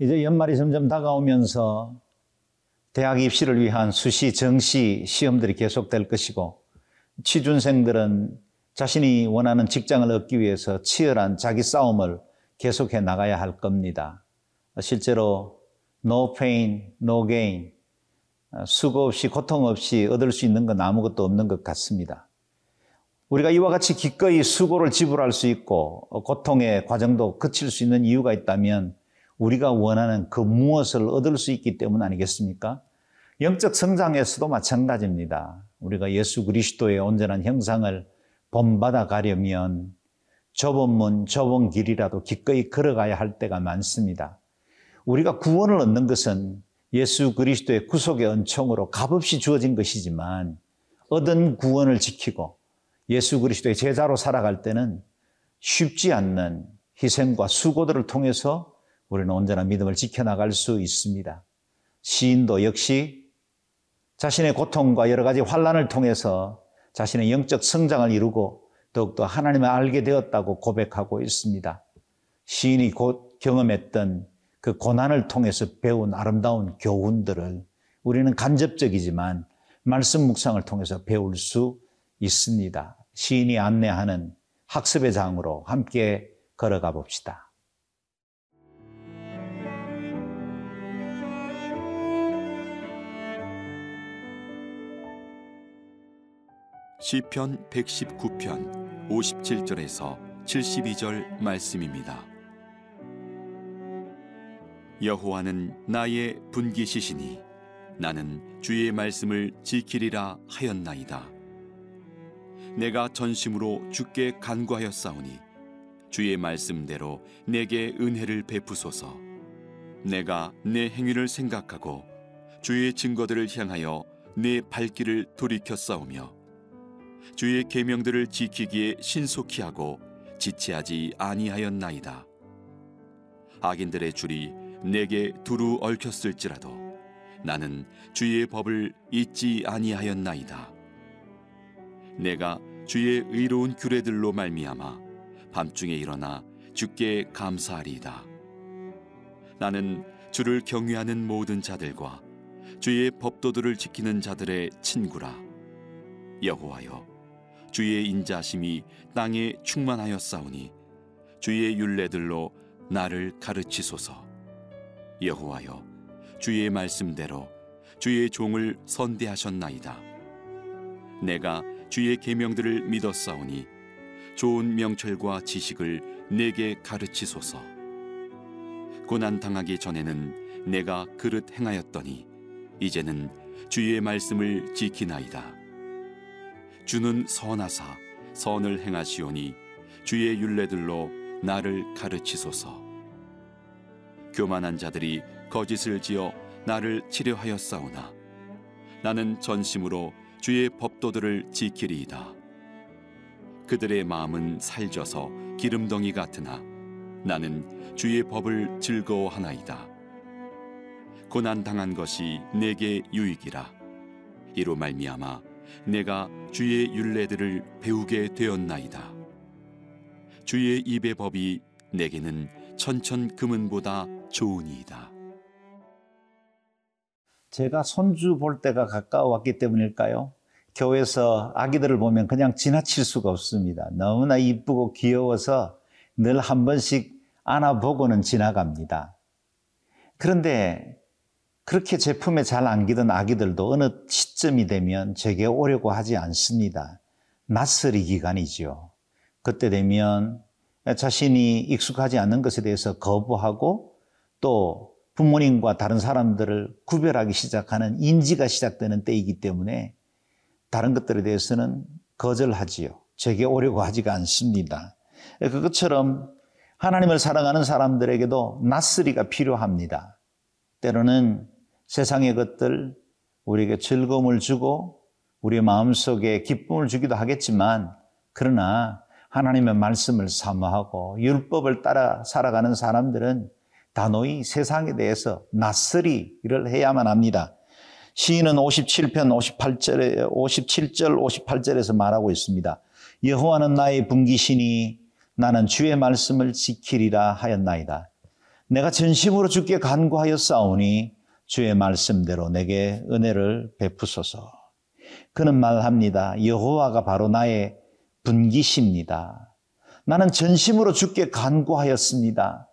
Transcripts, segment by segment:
이제 연말이 점점 다가오면서 대학 입시를 위한 수시, 정시 시험들이 계속될 것이고 취준생들은 자신이 원하는 직장을 얻기 위해서 치열한 자기 싸움을 계속해 나가야 할 겁니다. 실제로 no pain, no gain, 수고 없이 고통 없이 얻을 수 있는 건 아무것도 없는 것 같습니다. 우리가 이와 같이 기꺼이 수고를 지불할 수 있고 고통의 과정도 그칠 수 있는 이유가 있다면 우리가 원하는 그 무엇을 얻을 수 있기 때문 아니겠습니까? 영적 성장에서도 마찬가지입니다. 우리가 예수 그리스도의 온전한 형상을 본받아 가려면 좁은 문, 좁은 길이라도 기꺼이 걸어가야 할 때가 많습니다. 우리가 구원을 얻는 것은 예수 그리스도의 구속의 은총으로 값없이 주어진 것이지만 얻은 구원을 지키고 예수 그리스도의 제자로 살아갈 때는 쉽지 않는 희생과 수고들을 통해서 우리는 온전한 믿음을 지켜나갈 수 있습니다. 시인도 역시 자신의 고통과 여러 가지 환란을 통해서 자신의 영적 성장을 이루고 더욱더 하나님을 알게 되었다고 고백하고 있습니다. 시인이 곧 경험했던 그 고난을 통해서 배운 아름다운 교훈들을 우리는 간접적이지만 말씀 묵상을 통해서 배울 수 있습니다. 시인이 안내하는 학습의 장으로 함께 걸어가 봅시다. 시편 119편 57절에서 72절 말씀입니다. 여호와는 나의 분기시시니 나는 주의 말씀을 지키리라 하였나이다. 내가 전심으로 주께 간구하였사오니 주의 말씀대로 내게 은혜를 베푸소서. 내가 내 행위를 생각하고 주의 증거들을 향하여 내 발길을 돌이켜 싸우며 주의 계명들을 지키기에 신속히 하고 지체하지 아니하였나이다. 악인들의 줄이 내게 두루 얽혔을지라도 나는 주의 법을 잊지 아니하였나이다. 내가 주의 의로운 규례들로 말미암아 밤중에 일어나 주께 감사하리이다. 나는 주를 경외하는 모든 자들과 주의 법도들을 지키는 자들의 친구라. 여호와여, 주의 인자심이 땅에 충만하였사오니 주의 윤례들로 나를 가르치소서. 여호와여, 주의 말씀대로 주의 종을 선대하셨나이다. 내가 주의 계명들을 믿었사오니 좋은 명철과 지식을 내게 가르치소서. 고난 당하기 전에는 내가 그릇 행하였더니 이제는 주의 말씀을 지키나이다. 주는 선하사 선을 행하시오니 주의 윤례들로 나를 가르치소서. 교만한 자들이 거짓을 지어 나를 치려하였사오나 나는 전심으로 주의 법도들을 지키리이다. 그들의 마음은 살져서 기름덩이 같으나 나는 주의 법을 즐거워하나이다. 고난 당한 것이 내게 유익이라. 이로 말미암아 내가 주의 윤례들을 배우게 되었나이다. 주의 입의 법이 내게는 천천 금은보다 좋으니이다. 제가 손주 볼 때가 가까워왔기 때문일까요? 교회에서 아기들을 보면 그냥 지나칠 수가 없습니다. 너무나 이쁘고 귀여워서 늘 한 번씩 안아보고는 지나갑니다. 그런데 그렇게 제품에 잘 안기던 아기들도 어느 시점이 되면 제게 오려고 하지 않습니다. 낯설이 기간이죠. 그때 되면 자신이 익숙하지 않는 것에 대해서 거부하고 또 부모님과 다른 사람들을 구별하기 시작하는 인지가 시작되는 때이기 때문에 다른 것들에 대해서는 거절하지요. 제게 오려고 하지가 않습니다. 그것처럼 하나님을 사랑하는 사람들에게도 낯설이가 필요합니다. 때로는 세상의 것들 우리에게 즐거움을 주고 우리의 마음속에 기쁨을 주기도 하겠지만 그러나 하나님의 말씀을 사모하고 율법을 따라 살아가는 사람들은 단호히 세상에 대해서 낯설이를 해야만 합니다. 시인은 57편 58절에 57절 58절에서 말하고 있습니다. 여호와는 나의 분기시니 나는 주의 말씀을 지키리라 하였나이다. 내가 전심으로 주께 간구하여 싸우니 주의 말씀대로 내게 은혜를 베푸소서. 그는 말합니다. 여호와가 바로 나의 분기십니다. 나는 전심으로 주께 간구하였습니다.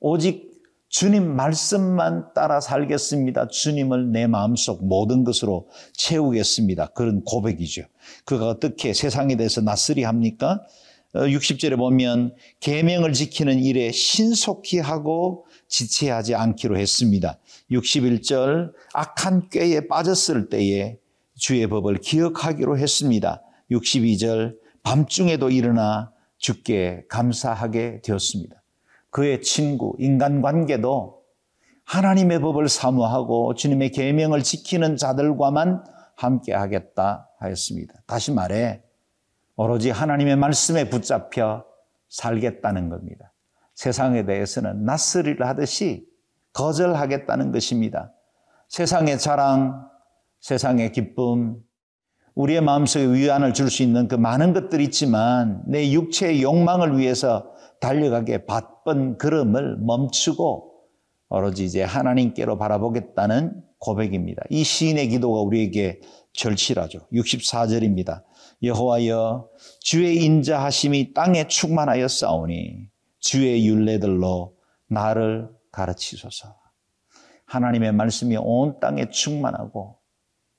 오직 주님 말씀만 따라 살겠습니다. 주님을 내 마음속 모든 것으로 채우겠습니다. 그런 고백이죠. 그가 어떻게 세상에 대해서 낯설이 합니까? 60절에 어, 보면 계명을 지키는 일에 신속히 하고 지체하지 않기로 했습니다. 61절 악한 꾀에 빠졌을 때에 주의 법을 기억하기로 했습니다. 62절 밤중에도 일어나 주께 감사하게 되었습니다. 그의 친구 인간 관계도 하나님의 법을 사모하고 주님의 계명을 지키는 자들과만 함께 하겠다 하였습니다. 다시 말해 오로지 하나님의 말씀에 붙잡혀 살겠다는 겁니다. 세상에 대해서는 낯설이를 하듯이 거절하겠다는 것입니다. 세상의 자랑, 세상의 기쁨, 우리의 마음속에 위안을 줄 수 있는 그 많은 것들이 있지만 내 육체의 욕망을 위해서 달려가게 바쁜 걸음을 멈추고 오로지 이제 하나님께로 바라보겠다는 고백입니다. 이 시인의 기도가 우리에게 절실하죠. 64절입니다. 여호와여 주의 인자하심이 땅에 충만하여 싸우니 주의 윤례들로 나를 가르치소서. 하나님의 말씀이 온 땅에 충만하고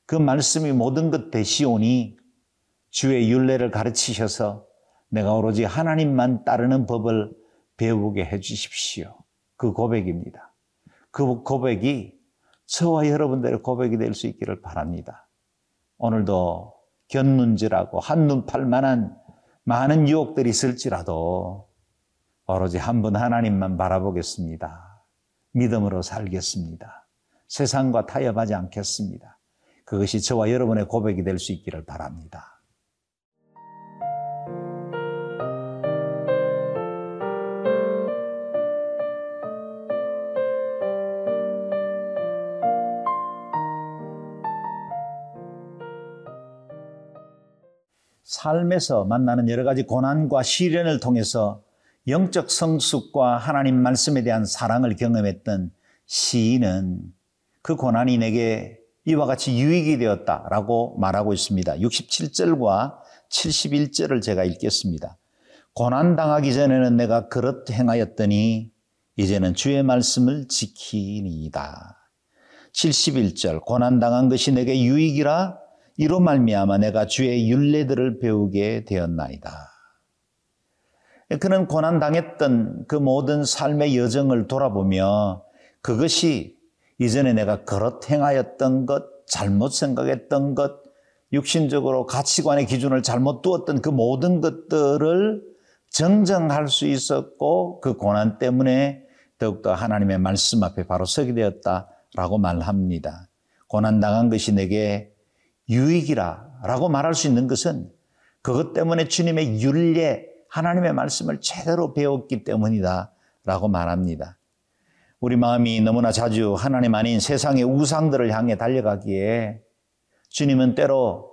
그 말씀이 모든 것 되시오니 주의 윤례를 가르치셔서 내가 오로지 하나님만 따르는 법을 배우게 해 주십시오. 그 고백입니다. 그 고백이 저와 여러분들의 고백이 될 수 있기를 바랍니다. 오늘도 견문질하고 한눈 팔 만한 많은 유혹들이 있을지라도 오로지 한번 하나님만 바라보겠습니다. 믿음으로 살겠습니다. 세상과 타협하지 않겠습니다. 그것이 저와 여러분의 고백이 될 수 있기를 바랍니다. 삶에서 만나는 여러 가지 고난과 시련을 통해서 영적 성숙과 하나님 말씀에 대한 사랑을 경험했던 시인은 그 고난이 내게 이와 같이 유익이 되었다라고 말하고 있습니다. 67절과 71절을 제가 읽겠습니다. 고난 당하기 전에는 내가 그렇 행하였더니 이제는 주의 말씀을 지키니이다. 71절 고난 당한 것이 내게 유익이라 이로 말미암아 내가 주의 윤례들을 배우게 되었나이다. 그는 고난 당했던 그 모든 삶의 여정을 돌아보며 그것이 이전에 내가 그렇 행하였던 것, 잘못 생각했던 것, 육신적으로 가치관의 기준을 잘못 두었던 그 모든 것들을 정정할 수 있었고 그 고난 때문에 더욱더 하나님의 말씀 앞에 바로 서게 되었다라고 말합니다. 고난 당한 것이 내게 유익이라 라고 말할 수 있는 것은 그것 때문에 주님의 윤례 하나님의 말씀을 제대로 배웠기 때문이다 라고 말합니다. 우리 마음이 너무나 자주 하나님 아닌 세상의 우상들을 향해 달려가기에 주님은 때로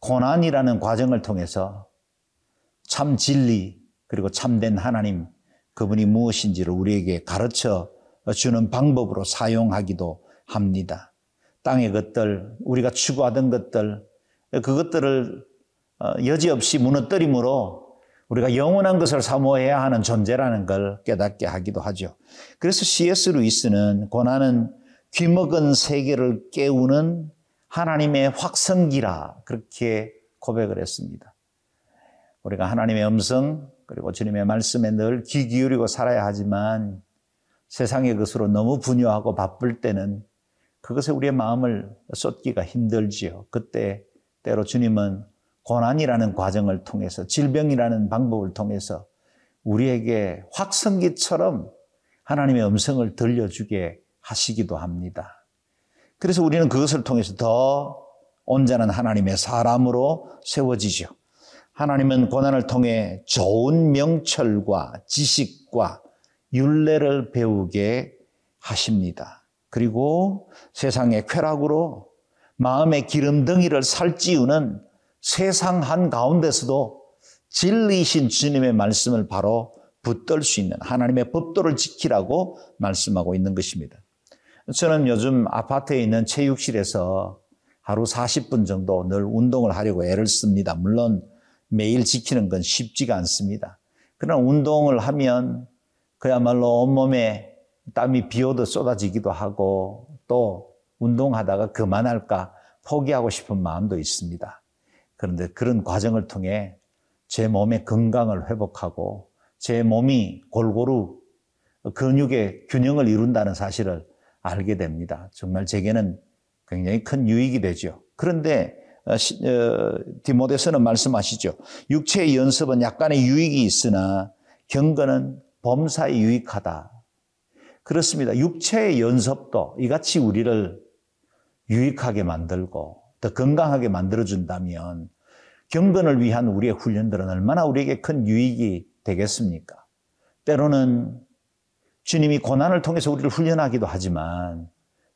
고난이라는 과정을 통해서 참 진리 그리고 참된 하나님 그분이 무엇인지를 우리에게 가르쳐 주는 방법으로 사용하기도 합니다. 땅의 것들, 우리가 추구하던 것들, 그것들을 어, 여지없이 무너뜨림으로 우리가 영원한 것을 사모해야 하는 존재라는 걸 깨닫게 하기도 하죠. 그래서 C.S. 루이스는 고난은 귀먹은 세계를 깨우는 하나님의 확성기라 그렇게 고백을 했습니다. 우리가 하나님의 음성 그리고 주님의 말씀에 늘 귀 기울이고 살아야 하지만 세상의 것으로 너무 분유하고 바쁠 때는 그것에 우리의 마음을 쏟기가 힘들지요. 그때 때로 주님은 고난이라는 과정을 통해서 질병이라는 방법을 통해서 우리에게 확성기처럼 하나님의 음성을 들려주게 하시기도 합니다. 그래서 우리는 그것을 통해서 더 온전한 하나님의 사람으로 세워지죠. 하나님은 고난을 통해 좋은 명철과 지식과 윤례를 배우게 하십니다. 그리고 세상의 쾌락으로 마음의 기름덩이를 살찌우는 세상 한 가운데서도 진리이신 주님의 말씀을 바로 붙들 수 있는 하나님의 법도를 지키라고 말씀하고 있는 것입니다. 저는 요즘 아파트에 있는 체육실에서 하루 40분 정도 늘 운동을 하려고 애를 씁니다. 물론 매일 지키는 건 쉽지가 않습니다. 그러나 운동을 하면 그야말로 온몸에 땀이 비 오듯 쏟아지기도 하고 또 운동하다가 그만할까 포기하고 싶은 마음도 있습니다. 그런데 그런 과정을 통해 제 몸의 건강을 회복하고 제 몸이 골고루 근육의 균형을 이룬다는 사실을 알게 됩니다. 정말 제게는 굉장히 큰 유익이 되죠. 그런데 어, 어, 디모데서는 말씀하시죠. 육체의 연습은 약간의 유익이 있으나 경건은 범사에 유익하다. 그렇습니다. 육체의 연습도 이같이 우리를 유익하게 만들고 더 건강하게 만들어준다면 경건을 위한 우리의 훈련들은 얼마나 우리에게 큰 유익이 되겠습니까? 때로는 주님이 고난을 통해서 우리를 훈련하기도 하지만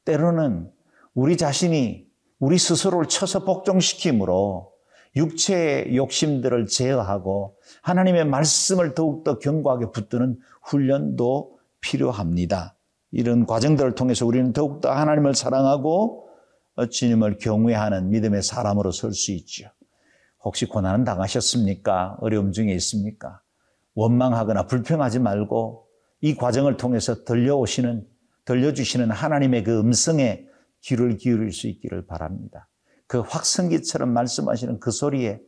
때로는 우리 자신이 우리 스스로를 쳐서 복종시킴으로 육체의 욕심들을 제어하고 하나님의 말씀을 더욱더 견고하게 붙드는 훈련도 필요합니다. 이런 과정들을 통해서 우리는 더욱더 하나님을 사랑하고 주님을 경외하는 믿음의 사람으로 설 수 있죠. 혹시 고난은 당하셨습니까? 어려움 중에 있습니까? 원망하거나 불평하지 말고 이 과정을 통해서 들려오시는, 들려주시는 하나님의 그 음성에 귀를 기울일 수 있기를 바랍니다. 그 확성기처럼 말씀하시는 그 소리에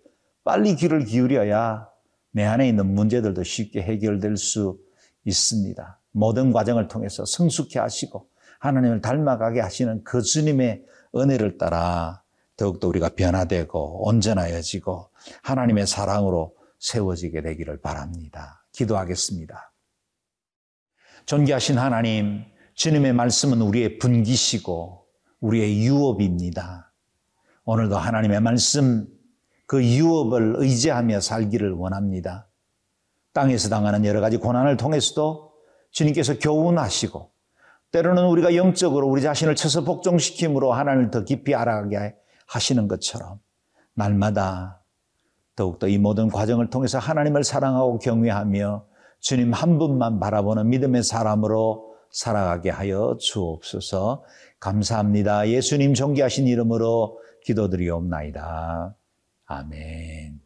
빨리 귀를 기울여야 내 안에 있는 문제들도 쉽게 해결될 수 있습니다. 모든 과정을 통해서 성숙해 하시고 하나님을 닮아가게 하시는 그 주님의 은혜를 따라 더욱더 우리가 변화되고 온전하여지고 하나님의 사랑으로 세워지게 되기를 바랍니다. 기도하겠습니다. 존귀하신 하나님, 주님의 말씀은 우리의 분기시고 우리의 유업입니다. 오늘도 하나님의 말씀, 그 유업을 의지하며 살기를 원합니다. 땅에서 당하는 여러 가지 고난을 통해서도 주님께서 교훈하시고 때로는 우리가 영적으로 우리 자신을 쳐서 복종시킴으로 하나님을 더 깊이 알아가게 하시는 것처럼 날마다 더욱더 이 모든 과정을 통해서 하나님을 사랑하고 경외하며 주님 한 분만 바라보는 믿음의 사람으로 살아가게 하여 주옵소서 감사합니다. 예수님 존귀하신 이름으로 기도드리옵나이다. 아멘.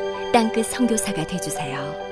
땅끝 성교사가 되주세요